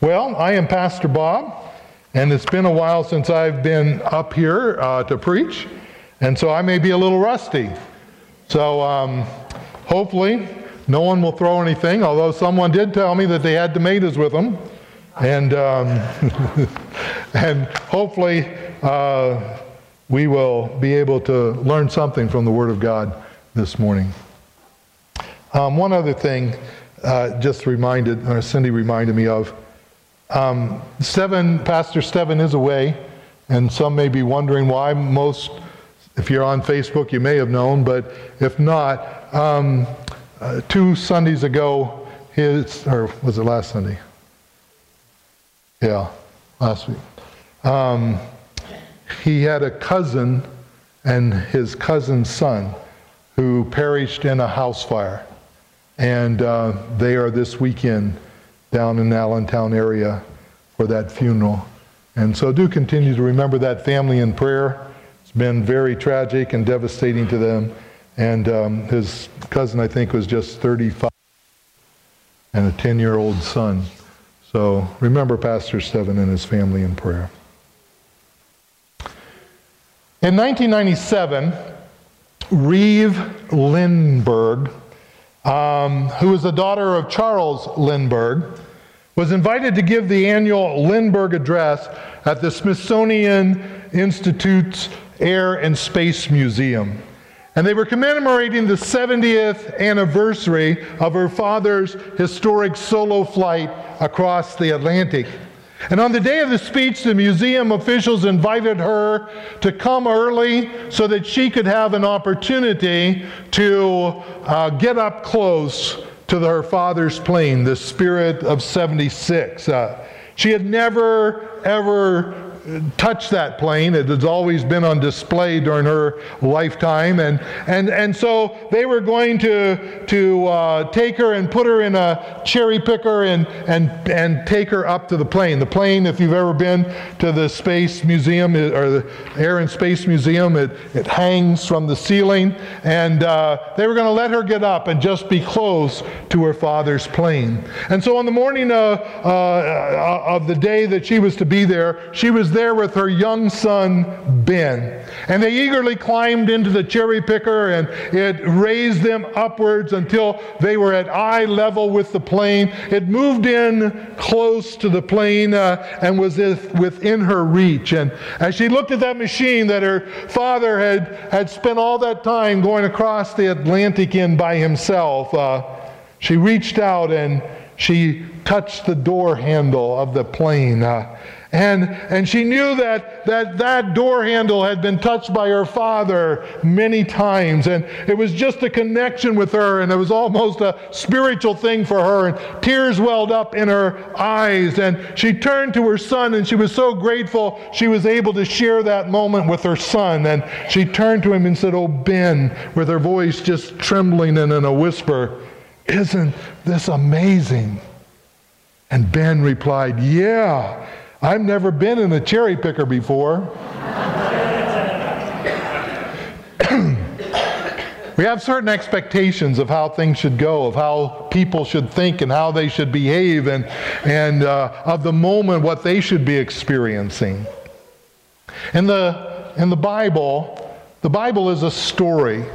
Well, I am Pastor Bob, and it's been a while since I've been up here uh, to preach, and so I may be a little rusty. So um, hopefully, no one will throw anything, although someone did tell me that they had tomatoes with them. And, um, and hopefully, uh, we will be able to learn something from the Word of God this morning. Um, one other thing, uh, just reminded, or Cindy reminded me of. Um, Pastor Steven is away, and some may be wondering why. Most, if you're on Facebook, you may have known, but if not, um, uh, two Sundays ago, his, or was it last Sunday? Yeah, last week. Um, he had a cousin and his cousin's son who perished in a house fire. And uh, they are this weekend down in Allentown area for that funeral. And so do continue to remember that family in prayer. It's been very tragic and devastating to them. And um, his cousin, I think, was just 35 and a 10 year old son. So remember Pastor Steven and his family in prayer. In 1997, Reeve Lindbergh um, was the daughter of Charles Lindbergh, was invited to give the annual Lindbergh Address at the Smithsonian Institute's Air and Space Museum. And they were commemorating the 70th anniversary of her father's historic solo flight across the Atlantic. And on the day of the speech, the museum officials invited her to come early so that she could have an opportunity to uh, get up close to her father's plane, the Spirit of 76. Uh, she had never, ever touched that plane. It has always been on display during her lifetime. And, and, and so they were going to, to uh, take her and put her in a cherry picker and, and, and take her up to the plane. The plane, if you've ever been to the Space Museum or the Air and Space Museum, it, it hangs from the ceiling. And uh, they were going to let her get up and just be close to her father's plane. And so on the morning uh, uh of the day that she was to be there, she was there with her young son, Ben. And they eagerly climbed into the cherry picker and it raised them upwards until they were at eye level with the plane. It moved in close to the plane uh, and was within her reach. And as she looked at that machine that her father had, had spent all that time going across the Atlantic in by himself, uh, she reached out and she touched the door handle of the plane. Uh, and, and she knew that, that that door handle had been touched by her father many times. And it was just a connection with her, and it was almost a spiritual thing for her. And tears welled up in her eyes. And she turned to her son, and she was so grateful she was able to share that moment with her son. And she turned to him and said, Oh, Ben, with her voice just trembling and in a whisper, Isn't this amazing? And Ben replied, Yeah. I've never been in a cherry picker before. we have certain expectations of how things should go, of how people should think and how they should behave, and, and uh, of the moment what they should be experiencing. In the, in the Bible, the Bible is a story.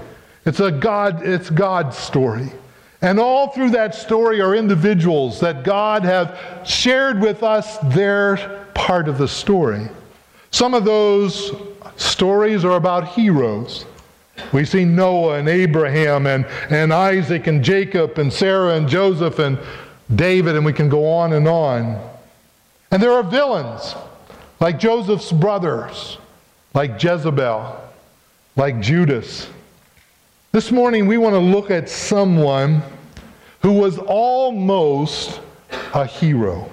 It's a God, it's God's story. And all through that story are individuals that God have shared with us their part of the story. Some of those stories are about heroes. We see Noah and Abraham and, and Isaac and Jacob and Sarah and Joseph and David, and we can go on and on. And there are villains, like Joseph's brothers, like Jezebel, like Judas. This morning we want to look at someone who was almost a hero.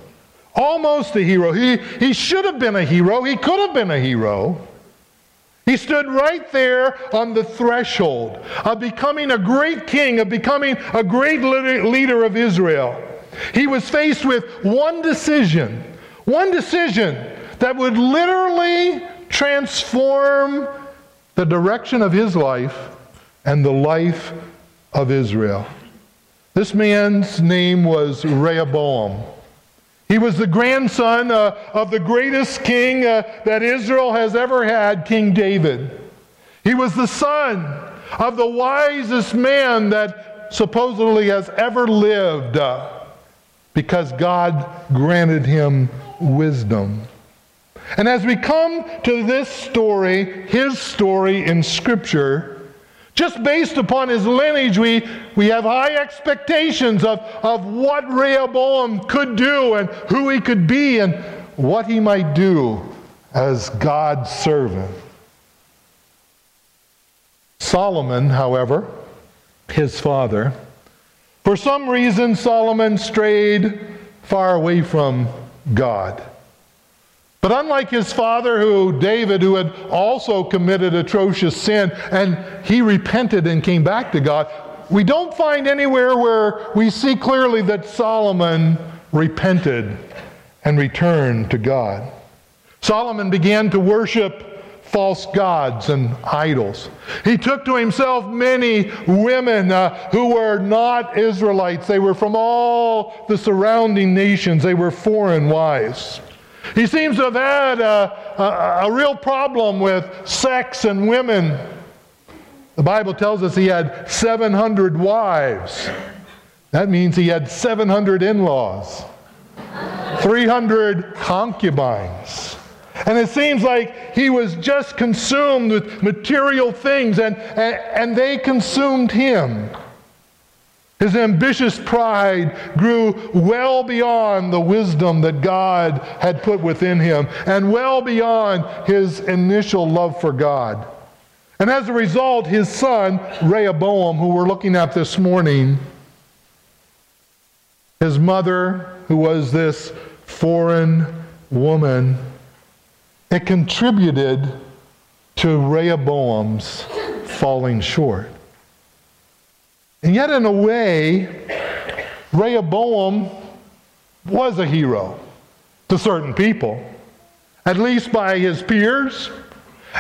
Almost a hero. He, he should have been a hero. He could have been a hero. He stood right there on the threshold of becoming a great king, of becoming a great leader of Israel. He was faced with one decision, one decision that would literally transform the direction of his life and the life of Israel. This man's name was Rehoboam. He was the grandson uh, of the greatest king uh, that Israel has ever had, King David. He was the son of the wisest man that supposedly has ever lived uh, because God granted him wisdom. And as we come to this story, his story in Scripture, just based upon his lineage, we, we have high expectations of, of what Rehoboam could do and who he could be and what he might do as God's servant. Solomon, however, his father, for some reason, Solomon strayed far away from God. But unlike his father, who David, who had also committed atrocious sin, and he repented and came back to God, we don't find anywhere where we see clearly that Solomon repented and returned to God. Solomon began to worship false gods and idols. He took to himself many women uh, who were not Israelites. They were from all the surrounding nations, they were foreign wives. He seems to have had a, a, a real problem with sex and women. The Bible tells us he had 700 wives. That means he had 700 in laws, 300 concubines. And it seems like he was just consumed with material things, and, and, and they consumed him. His ambitious pride grew well beyond the wisdom that God had put within him and well beyond his initial love for God. And as a result, his son, Rehoboam, who we're looking at this morning, his mother, who was this foreign woman, it contributed to Rehoboam's falling short. And yet, in a way, Rehoboam was a hero to certain people, at least by his peers.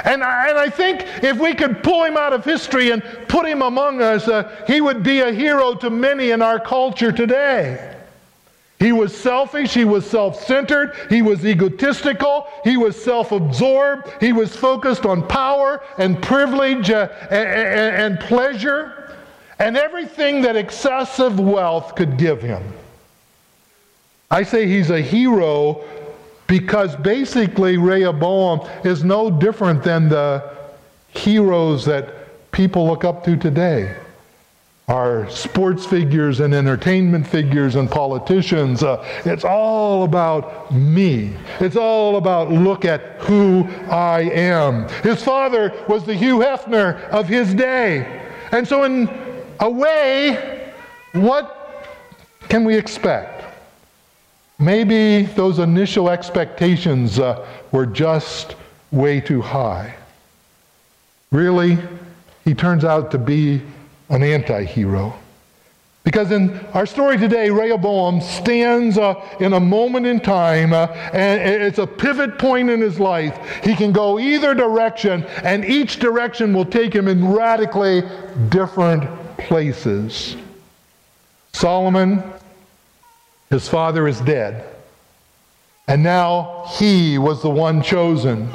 And I, and I think if we could pull him out of history and put him among us, uh, he would be a hero to many in our culture today. He was selfish, he was self centered, he was egotistical, he was self absorbed, he was focused on power and privilege uh, and, and, and pleasure and everything that excessive wealth could give him. I say he's a hero because basically Rehoboam is no different than the heroes that people look up to today. Our sports figures and entertainment figures and politicians. Uh, it's all about me. It's all about look at who I am. His father was the Hugh Hefner of his day. And so, in away, what can we expect? Maybe those initial expectations uh, were just way too high. Really, he turns out to be an anti hero. Because in our story today, Rehoboam stands uh, in a moment in time, uh, and it's a pivot point in his life. He can go either direction, and each direction will take him in radically different places. Solomon, his father is dead. And now he was the one chosen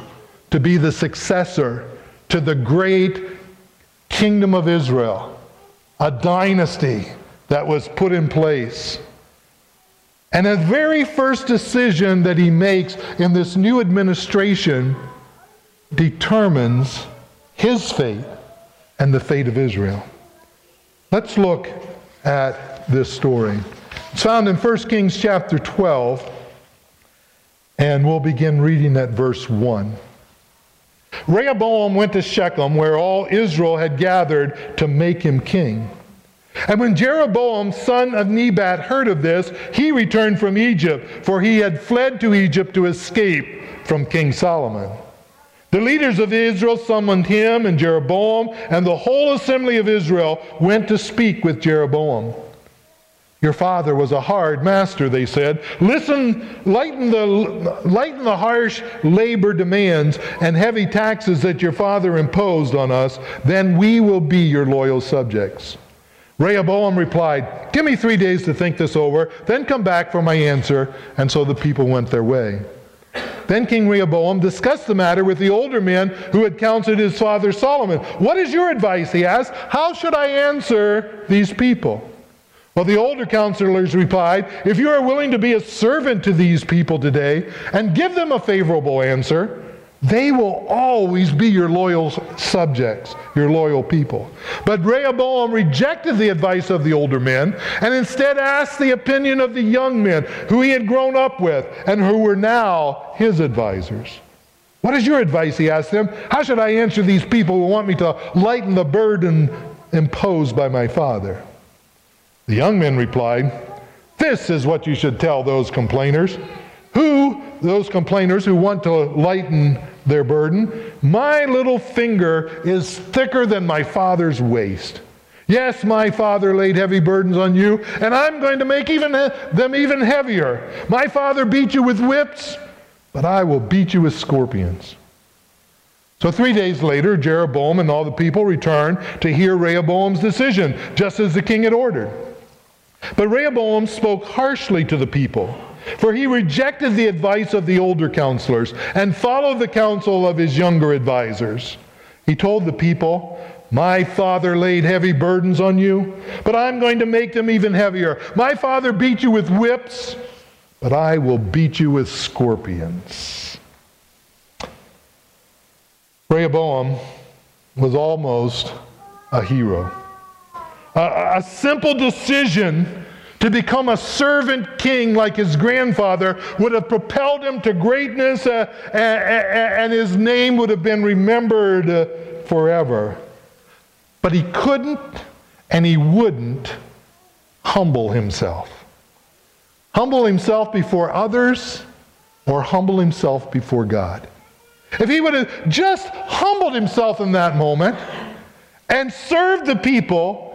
to be the successor to the great kingdom of Israel, a dynasty that was put in place. And the very first decision that he makes in this new administration determines his fate and the fate of Israel. Let's look at this story. It's found in 1 Kings chapter 12, and we'll begin reading at verse 1. Rehoboam went to Shechem, where all Israel had gathered to make him king. And when Jeroboam, son of Nebat, heard of this, he returned from Egypt, for he had fled to Egypt to escape from King Solomon. The leaders of Israel summoned him and Jeroboam, and the whole assembly of Israel went to speak with Jeroboam. Your father was a hard master, they said. Listen, lighten the, lighten the harsh labor demands and heavy taxes that your father imposed on us, then we will be your loyal subjects. Rehoboam replied, Give me three days to think this over, then come back for my answer. And so the people went their way. Then King Rehoboam discussed the matter with the older men who had counseled his father Solomon. What is your advice? He asked. How should I answer these people? Well, the older counselors replied, If you are willing to be a servant to these people today and give them a favorable answer, they will always be your loyal subjects, your loyal people. But Rehoboam rejected the advice of the older men and instead asked the opinion of the young men who he had grown up with and who were now his advisors. What is your advice? He asked them. How should I answer these people who want me to lighten the burden imposed by my father? The young men replied, This is what you should tell those complainers. Who, those complainers who want to lighten their burden, my little finger is thicker than my father's waist. Yes, my father laid heavy burdens on you, and I'm going to make even uh, them even heavier. My father beat you with whips, but I will beat you with scorpions. So three days later, Jeroboam and all the people returned to hear Rehoboam's decision, just as the king had ordered. But Rehoboam spoke harshly to the people. For he rejected the advice of the older counselors and followed the counsel of his younger advisers. He told the people, My father laid heavy burdens on you, but I'm going to make them even heavier. My father beat you with whips, but I will beat you with scorpions. Rehoboam was almost a hero. A, a simple decision to become a servant king like his grandfather would have propelled him to greatness, uh, and his name would have been remembered uh, forever. But he couldn't and he wouldn't humble himself. Humble himself before others or humble himself before God. If he would have just humbled himself in that moment and served the people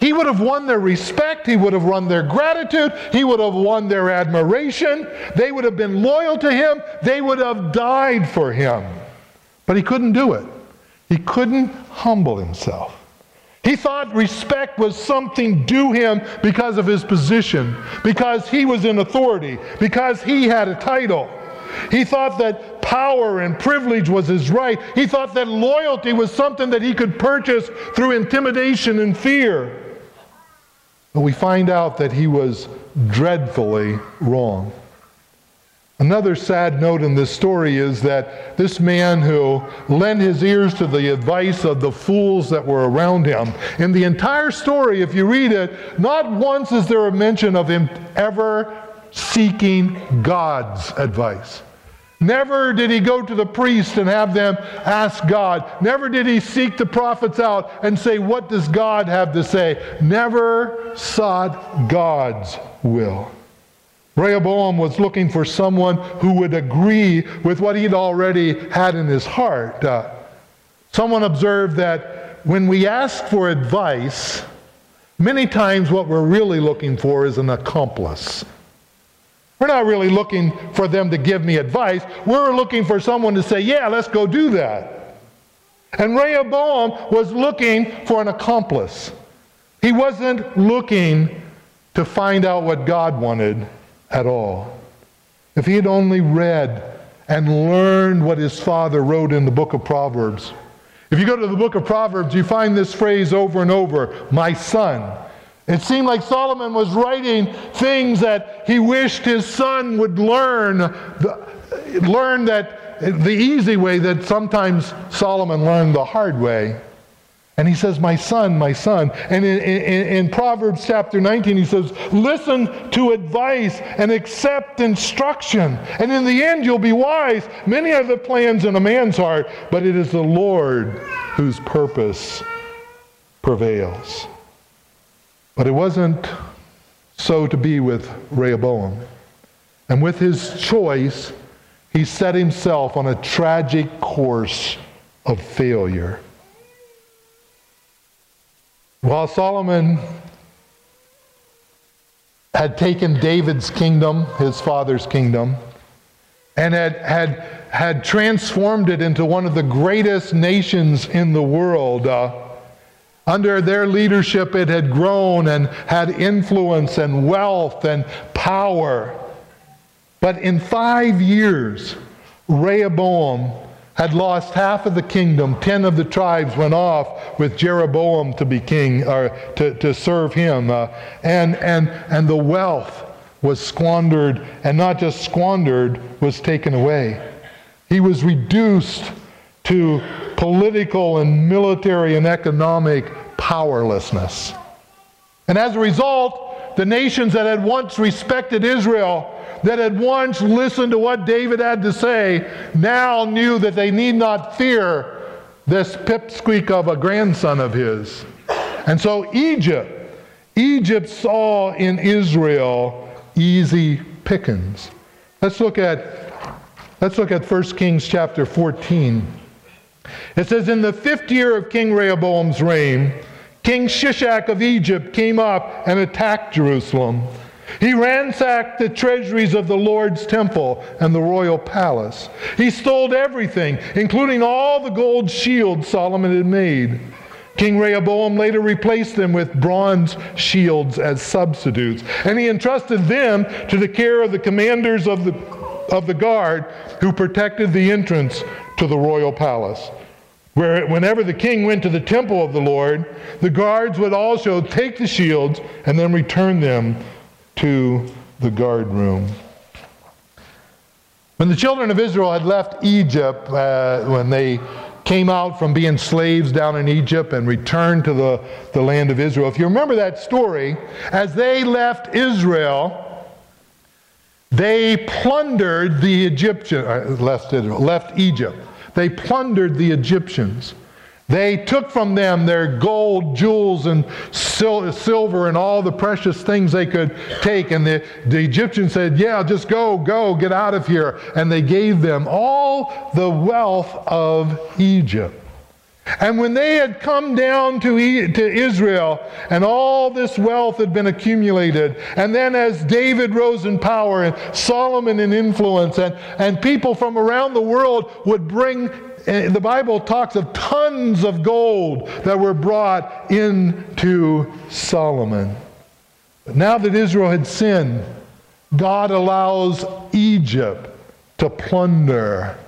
he would have won their respect. He would have won their gratitude. He would have won their admiration. They would have been loyal to him. They would have died for him. But he couldn't do it. He couldn't humble himself. He thought respect was something due him because of his position, because he was in authority, because he had a title. He thought that power and privilege was his right. He thought that loyalty was something that he could purchase through intimidation and fear. But we find out that he was dreadfully wrong. Another sad note in this story is that this man who lent his ears to the advice of the fools that were around him, in the entire story, if you read it, not once is there a mention of him ever seeking God's advice. Never did he go to the priest and have them ask God. Never did he seek the prophets out and say, What does God have to say? Never sought God's will. Rehoboam was looking for someone who would agree with what he'd already had in his heart. Uh, someone observed that when we ask for advice, many times what we're really looking for is an accomplice. We're not really looking for them to give me advice. We're looking for someone to say, yeah, let's go do that. And Rehoboam was looking for an accomplice. He wasn't looking to find out what God wanted at all. If he had only read and learned what his father wrote in the book of Proverbs. If you go to the book of Proverbs, you find this phrase over and over my son. It seemed like Solomon was writing things that he wished his son would learn, learn that the easy way that sometimes Solomon learned the hard way. And he says, My son, my son. And in, in, in, Proverbs chapter 19, he says, Listen to advice and accept instruction. And in the end, you'll be wise. Many are the plans in a man's heart, but it is the Lord whose purpose prevails. But it wasn't so to be with Rehoboam. And with his choice, he set himself on a tragic course of failure. While Solomon had taken David's kingdom, his father's kingdom, and had, had, had transformed it into one of the greatest nations in the world, uh, Under their leadership, it had grown and had influence and wealth and power. But in five years, Rehoboam had lost half of the kingdom. Ten of the tribes went off with Jeroboam to be king, or to, to serve him. Uh, and, and, and the wealth was squandered, and not just squandered, was taken away. He was reduced to political and military and economic powerlessness. And as a result, the nations that had once respected Israel that had once listened to what David had to say now knew that they need not fear this pipsqueak of a grandson of his. And so Egypt, Egypt saw in Israel easy pickings. Let's look at let's look at 1 Kings chapter 14. It says in the 5th year of King Rehoboam's reign, King Shishak of Egypt came up and attacked Jerusalem. He ransacked the treasuries of the Lord's temple and the royal palace. He stole everything, including all the gold shields Solomon had made. King Rehoboam later replaced them with bronze shields as substitutes, and he entrusted them to the care of the commanders of the, of the guard who protected the entrance to the royal palace. Where whenever the king went to the temple of the Lord, the guards would also take the shields and then return them to the guard room. When the children of Israel had left Egypt, uh, when they came out from being slaves down in Egypt and returned to the, the land of Israel, if you remember that story, as they left Israel, they plundered the Egyptian, uh, left, left Egypt. They plundered the Egyptians. They took from them their gold, jewels, and sil- silver, and all the precious things they could take. And the, the Egyptians said, Yeah, just go, go, get out of here. And they gave them all the wealth of Egypt. And when they had come down to, to Israel and all this wealth had been accumulated, and then as David rose in power and Solomon in influence, and, and people from around the world would bring eh, the Bible talks of tons of gold that were brought into Solomon. But now that Israel had sinned, God allows Egypt to plunder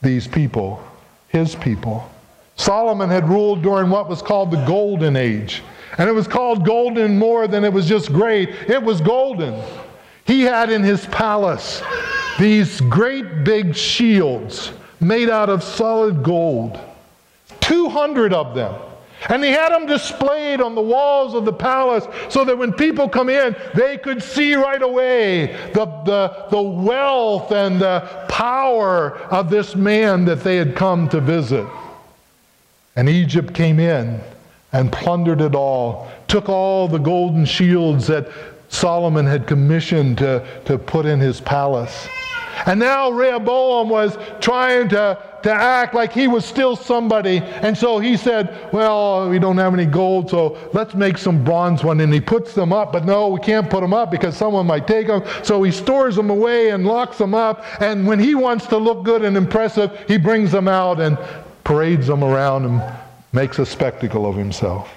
these people, his people. Solomon had ruled during what was called the Golden Age. And it was called golden more than it was just great, it was golden. He had in his palace these great big shields made out of solid gold. 200 of them. And he had them displayed on the walls of the palace so that when people come in, they could see right away the, the, the wealth and the power of this man that they had come to visit. And Egypt came in and plundered it all, took all the golden shields that Solomon had commissioned to, to put in his palace. And now Rehoboam was trying to, to act like he was still somebody. And so he said, Well, we don't have any gold, so let's make some bronze one. And he puts them up, but no, we can't put them up because someone might take them. So he stores them away and locks them up. And when he wants to look good and impressive, he brings them out and parades them around and makes a spectacle of himself.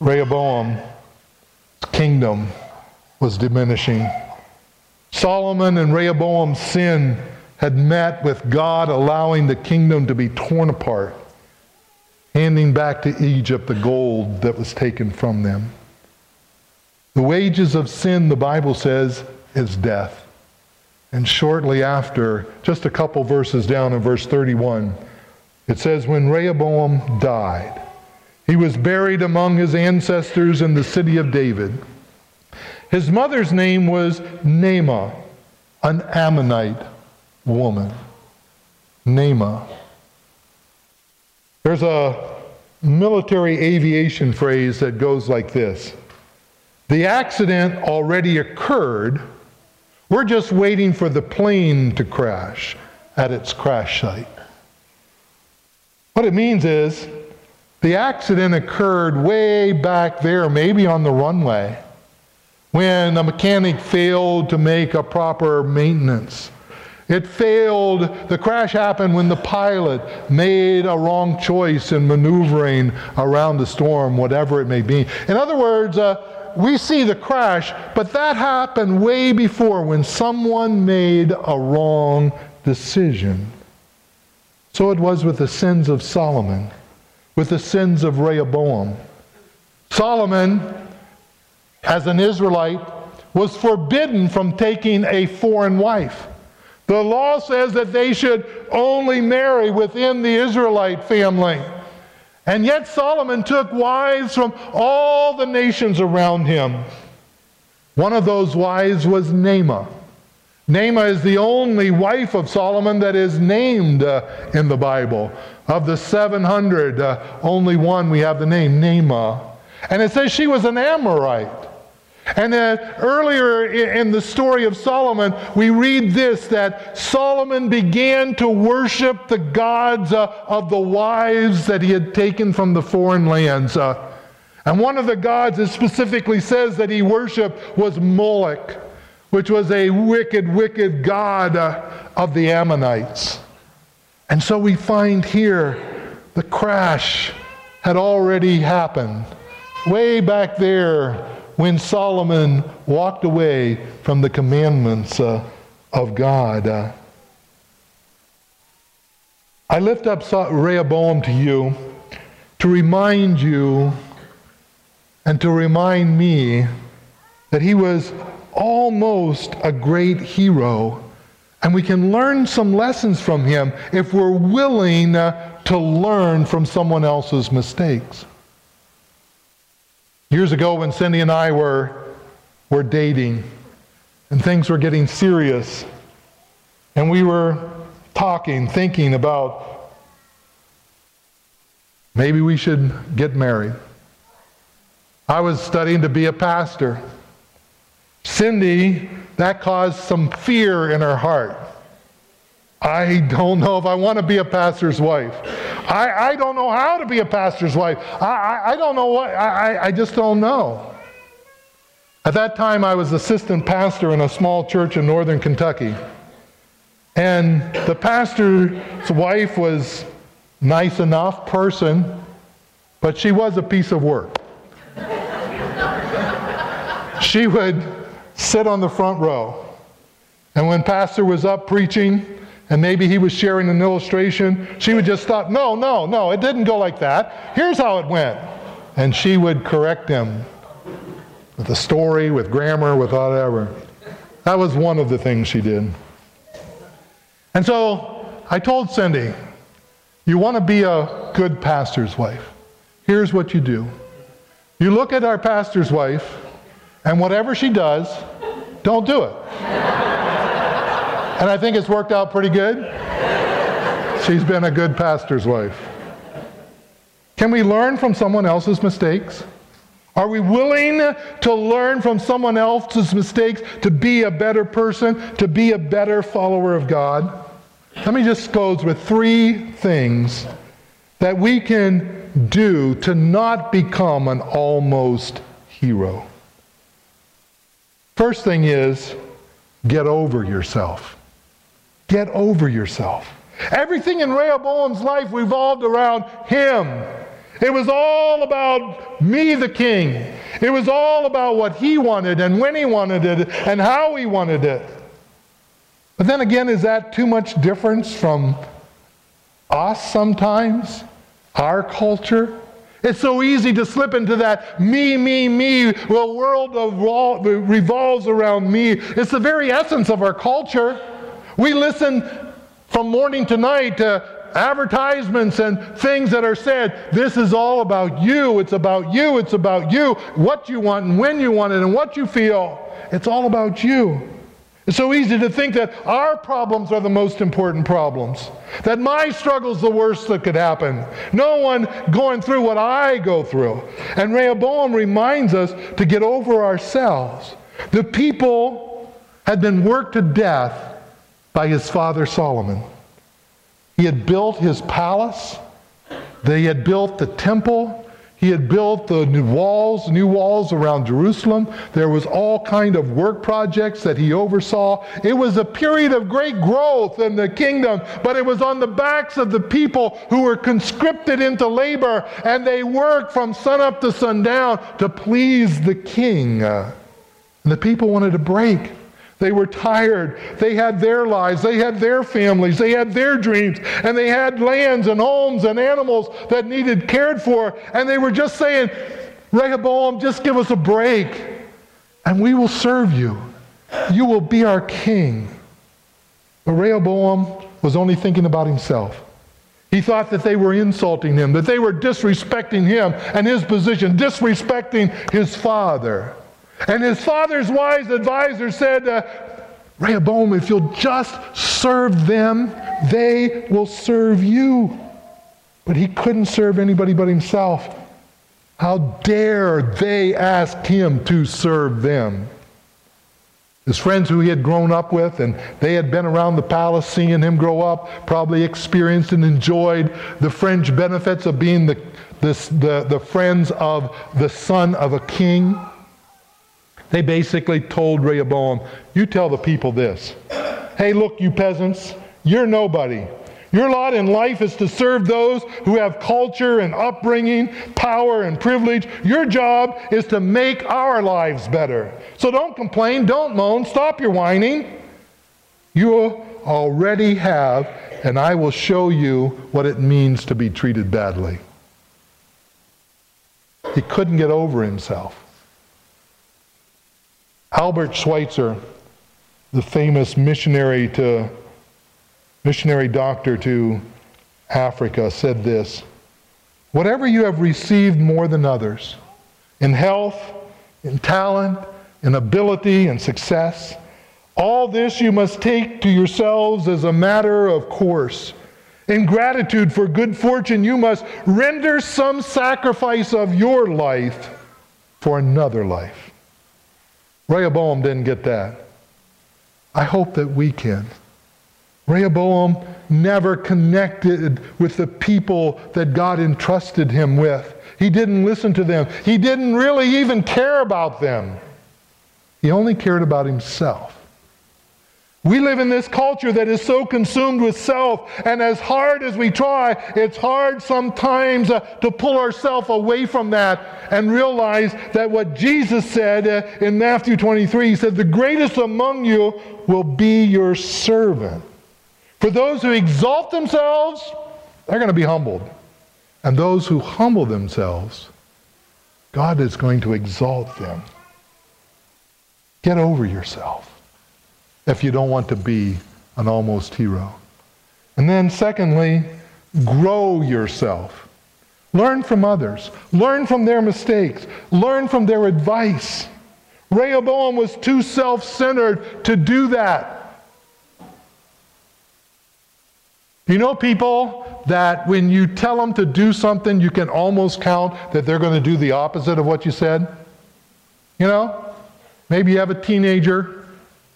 Rehoboam's kingdom was diminishing. Solomon and Rehoboam's sin had met with God allowing the kingdom to be torn apart, handing back to Egypt the gold that was taken from them. The wages of sin, the Bible says, is death. And shortly after, just a couple verses down in verse 31, it says, When Rehoboam died, he was buried among his ancestors in the city of David. His mother's name was Naamah, an Ammonite woman. Naamah. There's a military aviation phrase that goes like this The accident already occurred. We're just waiting for the plane to crash at its crash site. What it means is the accident occurred way back there, maybe on the runway when a mechanic failed to make a proper maintenance. It failed. The crash happened when the pilot made a wrong choice in maneuvering around the storm, whatever it may be. In other words, uh, we see the crash, but that happened way before when someone made a wrong decision. So it was with the sins of Solomon, with the sins of Rehoboam. Solomon, as an Israelite, was forbidden from taking a foreign wife. The law says that they should only marry within the Israelite family. And yet Solomon took wives from all the nations around him. One of those wives was Naamah. Naamah is the only wife of Solomon that is named uh, in the Bible. Of the 700, uh, only one we have the name, Naamah. And it says she was an Amorite. And uh, earlier in the story of Solomon, we read this that Solomon began to worship the gods uh, of the wives that he had taken from the foreign lands. Uh, and one of the gods it specifically says that he worshiped was Moloch, which was a wicked, wicked god uh, of the Ammonites. And so we find here the crash had already happened. Way back there, when Solomon walked away from the commandments uh, of God. Uh, I lift up Rehoboam to you to remind you and to remind me that he was almost a great hero. And we can learn some lessons from him if we're willing uh, to learn from someone else's mistakes. Years ago, when Cindy and I were, were dating and things were getting serious, and we were talking, thinking about maybe we should get married. I was studying to be a pastor. Cindy, that caused some fear in her heart. I don't know if I want to be a pastor's wife. I, I don't know how to be a pastor's wife. I, I, I don't know what, I, I just don't know. At that time, I was assistant pastor in a small church in northern Kentucky. And the pastor's wife was nice enough person, but she was a piece of work. she would sit on the front row. And when pastor was up preaching, and maybe he was sharing an illustration, she would just stop. No, no, no, it didn't go like that. Here's how it went. And she would correct him with a story, with grammar, with whatever. That was one of the things she did. And so I told Cindy, you want to be a good pastor's wife. Here's what you do you look at our pastor's wife, and whatever she does, don't do it. And I think it's worked out pretty good. She's been a good pastor's wife. Can we learn from someone else's mistakes? Are we willing to learn from someone else's mistakes to be a better person, to be a better follower of God? Let me just close with three things that we can do to not become an almost hero. First thing is get over yourself. Get over yourself. Everything in Rehoboam's life revolved around him. It was all about me, the king. It was all about what he wanted and when he wanted it and how he wanted it. But then again, is that too much difference from us sometimes? Our culture? It's so easy to slip into that me, me, me. Well, world revolves around me. It's the very essence of our culture. We listen from morning to night to advertisements and things that are said. This is all about you. It's about you. It's about you. What you want and when you want it and what you feel. It's all about you. It's so easy to think that our problems are the most important problems. That my struggle's the worst that could happen. No one going through what I go through. And Rehoboam reminds us to get over ourselves. The people had been worked to death by his father Solomon. He had built his palace, they had built the temple, He had built the new walls, new walls around Jerusalem. There was all kind of work projects that he oversaw. It was a period of great growth in the kingdom, but it was on the backs of the people who were conscripted into labor, and they worked from sunup to sundown to please the king. And the people wanted to break. They were tired. They had their lives. They had their families. They had their dreams. And they had lands and homes and animals that needed cared for. And they were just saying, Rehoboam, just give us a break and we will serve you. You will be our king. But Rehoboam was only thinking about himself. He thought that they were insulting him, that they were disrespecting him and his position, disrespecting his father. And his father's wise advisor said, uh, Rehoboam, if you'll just serve them, they will serve you. But he couldn't serve anybody but himself. How dare they ask him to serve them? His friends who he had grown up with, and they had been around the palace seeing him grow up, probably experienced and enjoyed the fringe benefits of being the, the, the friends of the son of a king. They basically told Rehoboam, You tell the people this. Hey, look, you peasants, you're nobody. Your lot in life is to serve those who have culture and upbringing, power and privilege. Your job is to make our lives better. So don't complain, don't moan, stop your whining. You already have, and I will show you what it means to be treated badly. He couldn't get over himself. Albert Schweitzer, the famous missionary to missionary doctor to Africa, said this Whatever you have received more than others, in health, in talent, in ability, and success, all this you must take to yourselves as a matter of course. In gratitude for good fortune, you must render some sacrifice of your life for another life. Rehoboam didn't get that. I hope that we can. Rehoboam never connected with the people that God entrusted him with. He didn't listen to them. He didn't really even care about them. He only cared about himself. We live in this culture that is so consumed with self, and as hard as we try, it's hard sometimes uh, to pull ourselves away from that and realize that what Jesus said uh, in Matthew 23, he said, The greatest among you will be your servant. For those who exalt themselves, they're going to be humbled. And those who humble themselves, God is going to exalt them. Get over yourself if you don't want to be an almost hero. And then, secondly, grow yourself. Learn from others. Learn from their mistakes. Learn from their advice. Rehoboam was too self centered to do that. You know people that when you tell them to do something, you can almost count that they're going to do the opposite of what you said? You know? Maybe you have a teenager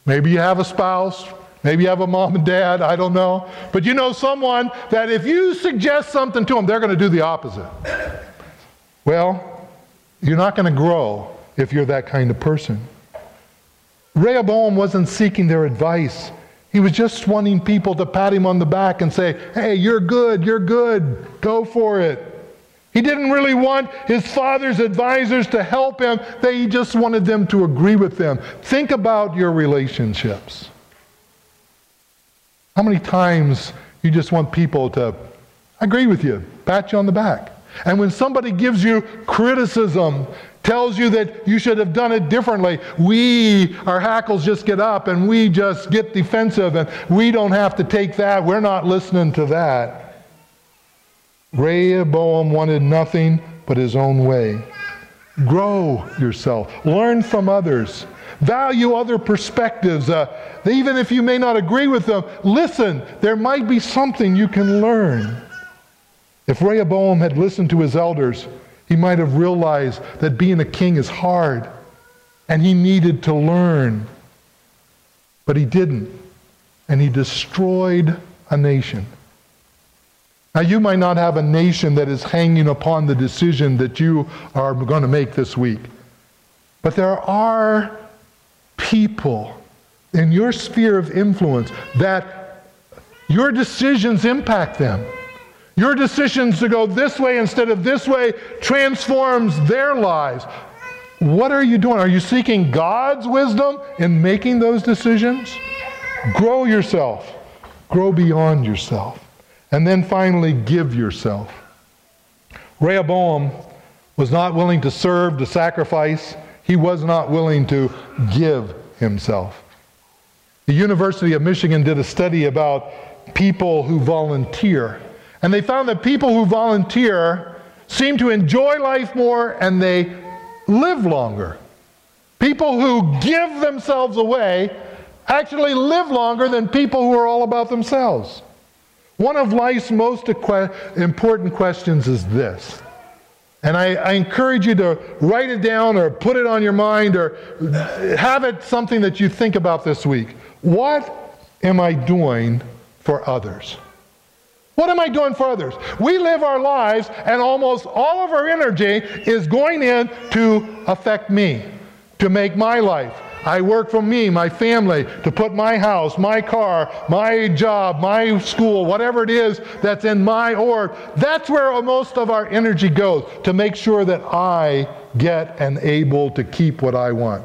Maybe you have a spouse. Maybe you have a mom and dad. I don't know. But you know someone that if you suggest something to them, they're going to do the opposite. Well, you're not going to grow if you're that kind of person. Rehoboam wasn't seeking their advice. He was just wanting people to pat him on the back and say, hey, you're good, you're good, go for it. He didn't really want his father's advisors to help him, they just wanted them to agree with them. Think about your relationships. How many times you just want people to agree with you, pat you on the back? And when somebody gives you criticism, tells you that you should have done it differently, we, our hackles just get up and we just get defensive and we don't have to take that. We're not listening to that. Rehoboam wanted nothing but his own way. Grow yourself, learn from others, value other perspectives. Uh, even if you may not agree with them, listen, there might be something you can learn. If Rehoboam had listened to his elders, he might have realized that being a king is hard and he needed to learn. But he didn't, and he destroyed a nation. Now, you might not have a nation that is hanging upon the decision that you are going to make this week, but there are people in your sphere of influence that your decisions impact them. Your decisions to go this way instead of this way transforms their lives. What are you doing? Are you seeking God's wisdom in making those decisions? Grow yourself. Grow beyond yourself. And then finally, give yourself. Rehoboam was not willing to serve, to sacrifice. He was not willing to give himself. The University of Michigan did a study about people who volunteer. And they found that people who volunteer seem to enjoy life more and they live longer. People who give themselves away actually live longer than people who are all about themselves. One of life's most important questions is this. And I, I, encourage you to write it down or put it on your mind or have it something that you think about this week. What am I doing for others? What am I doing for others? We live our lives, and almost all of our energy is going in to affect me, to make my life. I work for me, my family, to put my house, my car, my job, my school, whatever it is that's in my org. That's where most of our energy goes, to make sure that I get and able to keep what I want.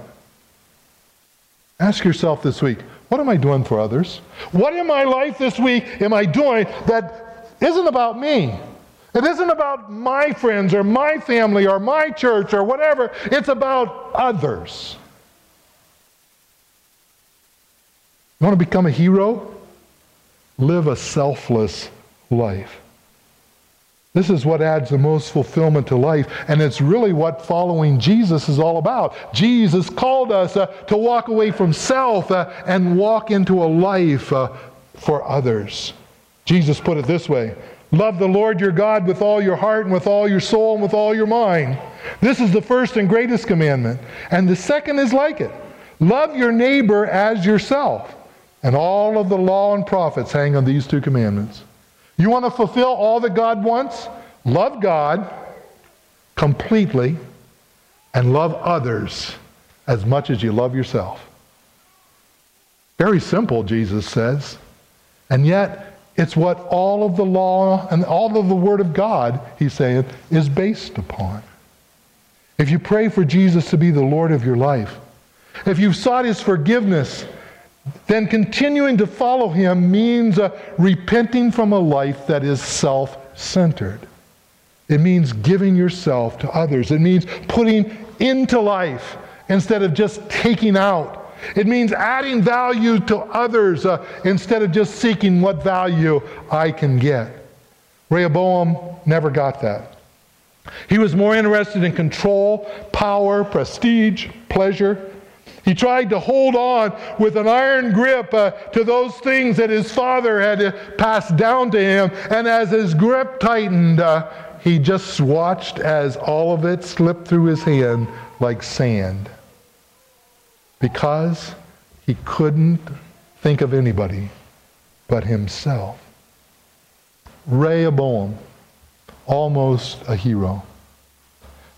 Ask yourself this week what am I doing for others? What in my life this week am I doing that isn't about me? It isn't about my friends or my family or my church or whatever. It's about others. You want to become a hero? Live a selfless life. This is what adds the most fulfillment to life, and it's really what following Jesus is all about. Jesus called us uh, to walk away from self uh, and walk into a life uh, for others. Jesus put it this way Love the Lord your God with all your heart and with all your soul and with all your mind. This is the first and greatest commandment. And the second is like it love your neighbor as yourself. And all of the law and prophets hang on these two commandments. You want to fulfill all that God wants? Love God completely and love others as much as you love yourself. Very simple, Jesus says. And yet, it's what all of the law and all of the Word of God, he's saying, is based upon. If you pray for Jesus to be the Lord of your life, if you've sought his forgiveness then continuing to follow him means uh, repenting from a life that is self centered. It means giving yourself to others. It means putting into life instead of just taking out. It means adding value to others uh, instead of just seeking what value I can get. Rehoboam never got that. He was more interested in control, power, prestige, pleasure he tried to hold on with an iron grip uh, to those things that his father had uh, passed down to him. And as his grip tightened, uh, he just watched as all of it slipped through his hand like sand. Because he couldn't think of anybody but himself. Rehoboam, almost a hero.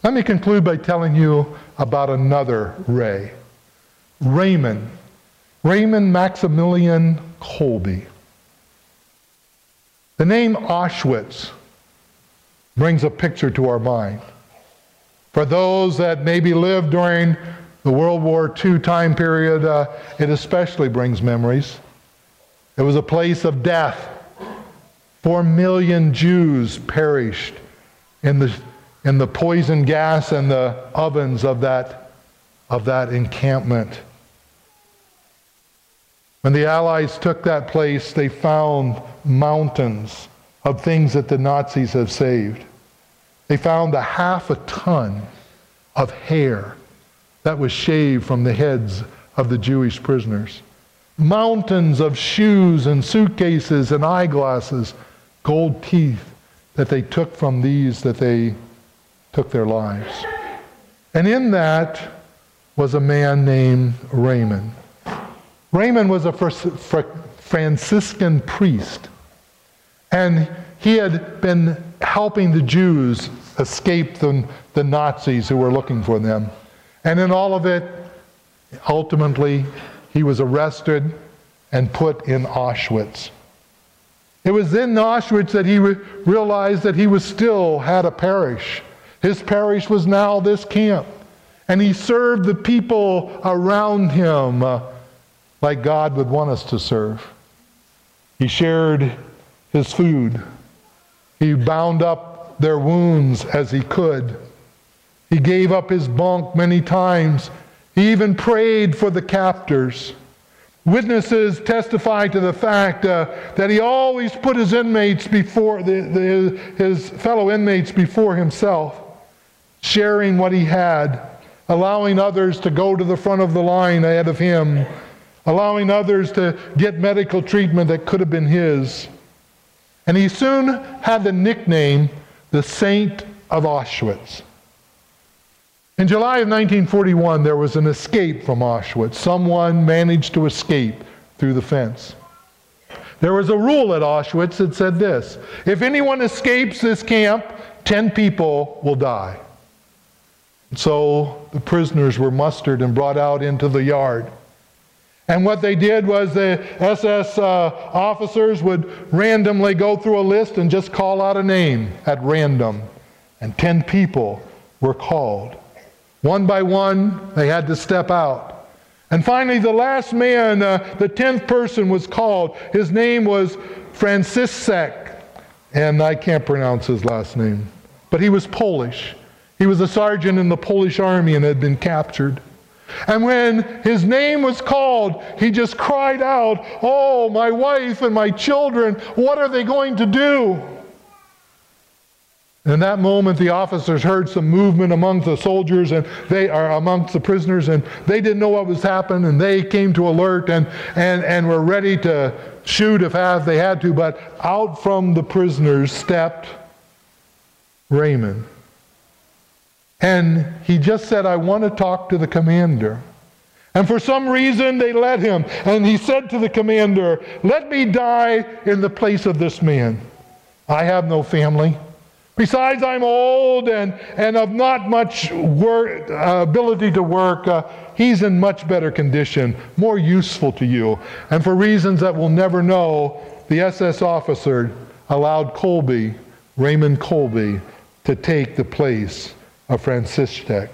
Let me conclude by telling you about another Ray. Raymond, Raymond Maximilian Kolbe. The name Auschwitz brings a picture to our mind. For those that maybe lived during the World War II time period, uh, it especially brings memories. It was a place of death. Four million Jews perished in the, in the poison gas and the ovens of that of that encampment. When the Allies took that place, they found mountains of things that the Nazis have saved. They found a half a ton of hair that was shaved from the heads of the Jewish prisoners. Mountains of shoes and suitcases and eyeglasses, gold teeth that they took from these that they took their lives. And in that, was a man named Raymond. Raymond was a Franciscan priest, and he had been helping the Jews escape the, the Nazis who were looking for them. And in all of it, ultimately, he was arrested and put in Auschwitz. It was in Auschwitz that he re- realized that he was still had a parish. His parish was now this camp. And he served the people around him uh, like God would want us to serve. He shared his food. He bound up their wounds as he could. He gave up his bunk many times. He even prayed for the captors. Witnesses testify to the fact uh, that he always put his inmates before the, the, his fellow inmates before himself, sharing what he had, allowing others to go to the front of the line ahead of him, allowing others to get medical treatment that could have been his. And he soon had the nickname the Saint of Auschwitz. In July of 1941, there was an escape from Auschwitz. Someone managed to escape through the fence. There was a rule at Auschwitz that said this if anyone escapes this camp, 10 people will die. So the prisoners were mustered and brought out into the yard. And what they did was the SS uh, officers would randomly go through a list and just call out a name at random. And 10 people were called. One by one, they had to step out. And finally, the last man, uh, the tenth person, was called. His name was Franciszek, and I can't pronounce his last name, but he was Polish. He was a sergeant in the Polish army and had been captured. And when his name was called, he just cried out, Oh, my wife and my children, what are they going to do? In that moment, the officers heard some movement among the soldiers and they are amongst the prisoners, and they didn't know what was happening, and they came to alert and, and, and were ready to shoot if they had to. But out from the prisoners stepped Raymond. And he just said, I want to talk to the commander. And for some reason, they let him. And he said to the commander, Let me die in the place of this man. I have no family. Besides, I'm old and, and of not much work, uh, ability to work. Uh, he's in much better condition, more useful to you. And for reasons that we'll never know, the SS officer allowed Kolbe, Raymond Kolbe, to take the place of Franciszek.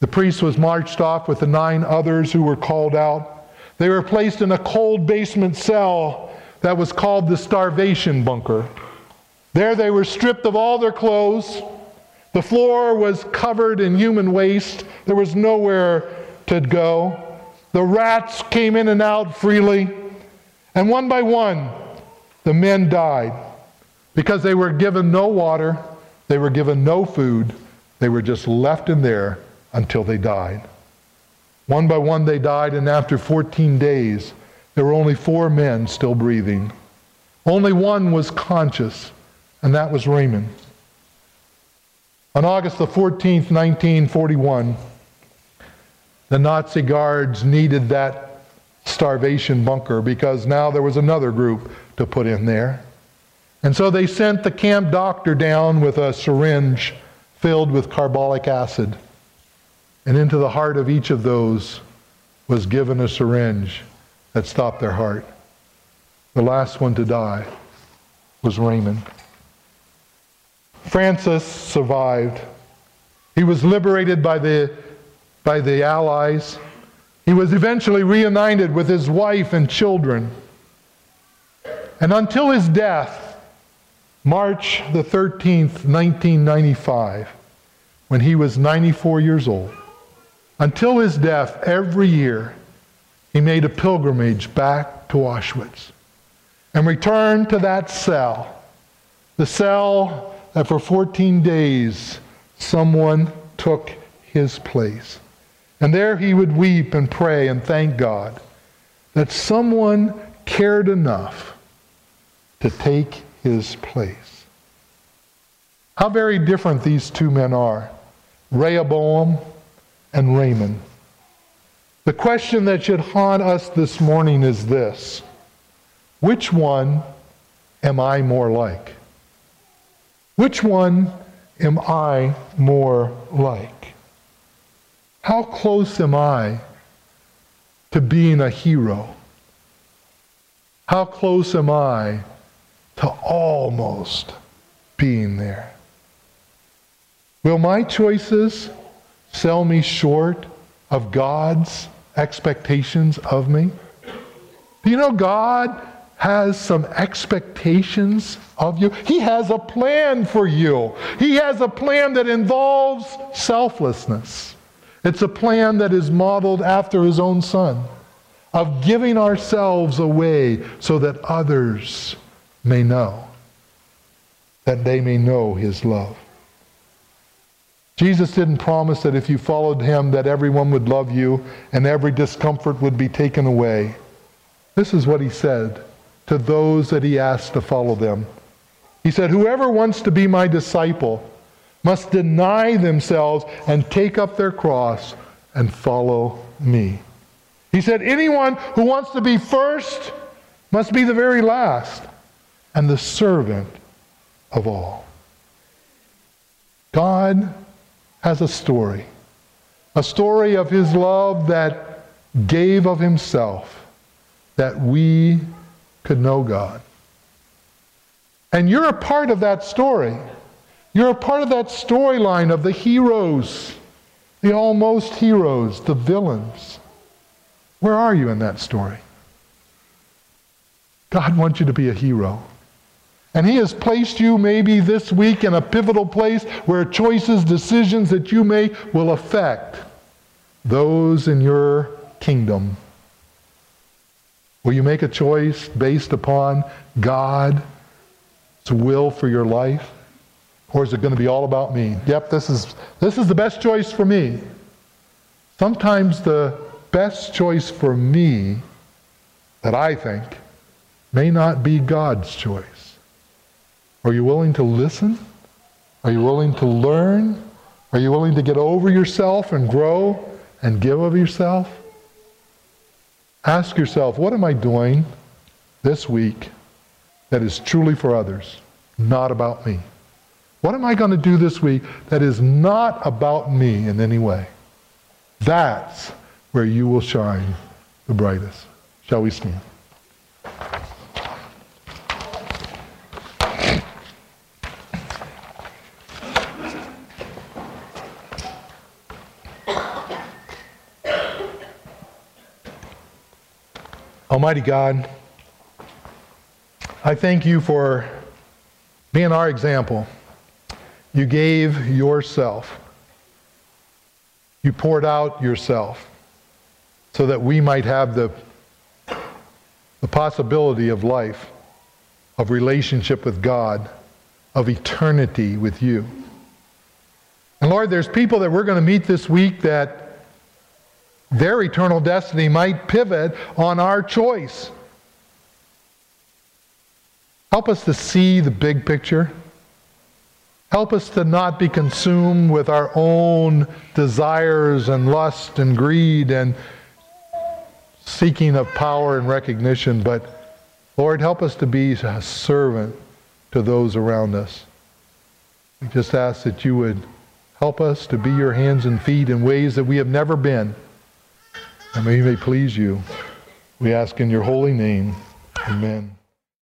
The priest was marched off with the nine others who were called out. They were placed in a cold basement cell that was called the starvation bunker. There they were stripped of all their clothes. The floor was covered in human waste. There was nowhere to go. The rats came in and out freely. And one by one, the men died because they were given no water, they were given no food, they were just left in there until they died. One by one, they died, and after 14 days, there were only four men still breathing. Only one was conscious and that was Raymond. On August the 14th, 1941, the Nazi guards needed that starvation bunker because now there was another group to put in there. And so they sent the camp doctor down with a syringe filled with carbolic acid. And into the heart of each of those was given a syringe that stopped their heart. The last one to die was Raymond. Francis survived. He was liberated by the, by the Allies. He was eventually reunited with his wife and children. And until his death, March the 13th, 1995, when he was 94 years old, until his death, every year, he made a pilgrimage back to Auschwitz and returned to that cell, the cell that for 14 days someone took his place. And there he would weep and pray and thank God that someone cared enough to take his place. How very different these two men are Rehoboam and Raymond. The question that should haunt us this morning is this Which one am I more like? Which one am I more like? How close am I to being a hero? How close am I to almost being there? Will my choices sell me short of God's expectations of me? Do you know God has some expectations of you? He has a plan for you. He has a plan that involves selflessness. It's a plan that is modeled after his own son of giving ourselves away so that others may know, that they may know his love. Jesus didn't promise that if you followed him that everyone would love you and every discomfort would be taken away. This is what he said to those that he asked to follow them. He said, Whoever wants to be my disciple must deny themselves and take up their cross and follow me. He said, Anyone who wants to be first must be the very last and the servant of all. God has a story, a story of his love that gave of himself that we could know God. And you're a part of that story. You're a part of that storyline of the heroes, the almost heroes, the villains. Where are you in that story? God wants you to be a hero. And He has placed you maybe this week in a pivotal place where choices, decisions that you make will affect those in your kingdom. Will you make a choice based upon God's will for your life? Or is it going to be all about me? Yep, this is, this is the best choice for me. Sometimes the best choice for me, that I think, may not be God's choice. Are you willing to listen? Are you willing to learn? Are you willing to get over yourself and grow and give of yourself? Ask yourself, what am I doing this week that is truly for others, not about me? What am I going to do this week that is not about me in any way? That's where you will shine the brightest. Shall we stand? Almighty God, I thank you for being our example. You gave yourself. You poured out yourself so that we might have the, the possibility of life, of relationship with God, of eternity with you. And Lord, there's people that we're going to meet this week that their eternal destiny might pivot on our choice. Help us to see the big picture. Help us to not be consumed with our own desires and lust and greed and seeking of power and recognition, but Lord, help us to be a servant to those around us. We just ask that you would help us to be your hands and feet in ways that we have never been. And may we may please you. We ask in your holy name. Amen.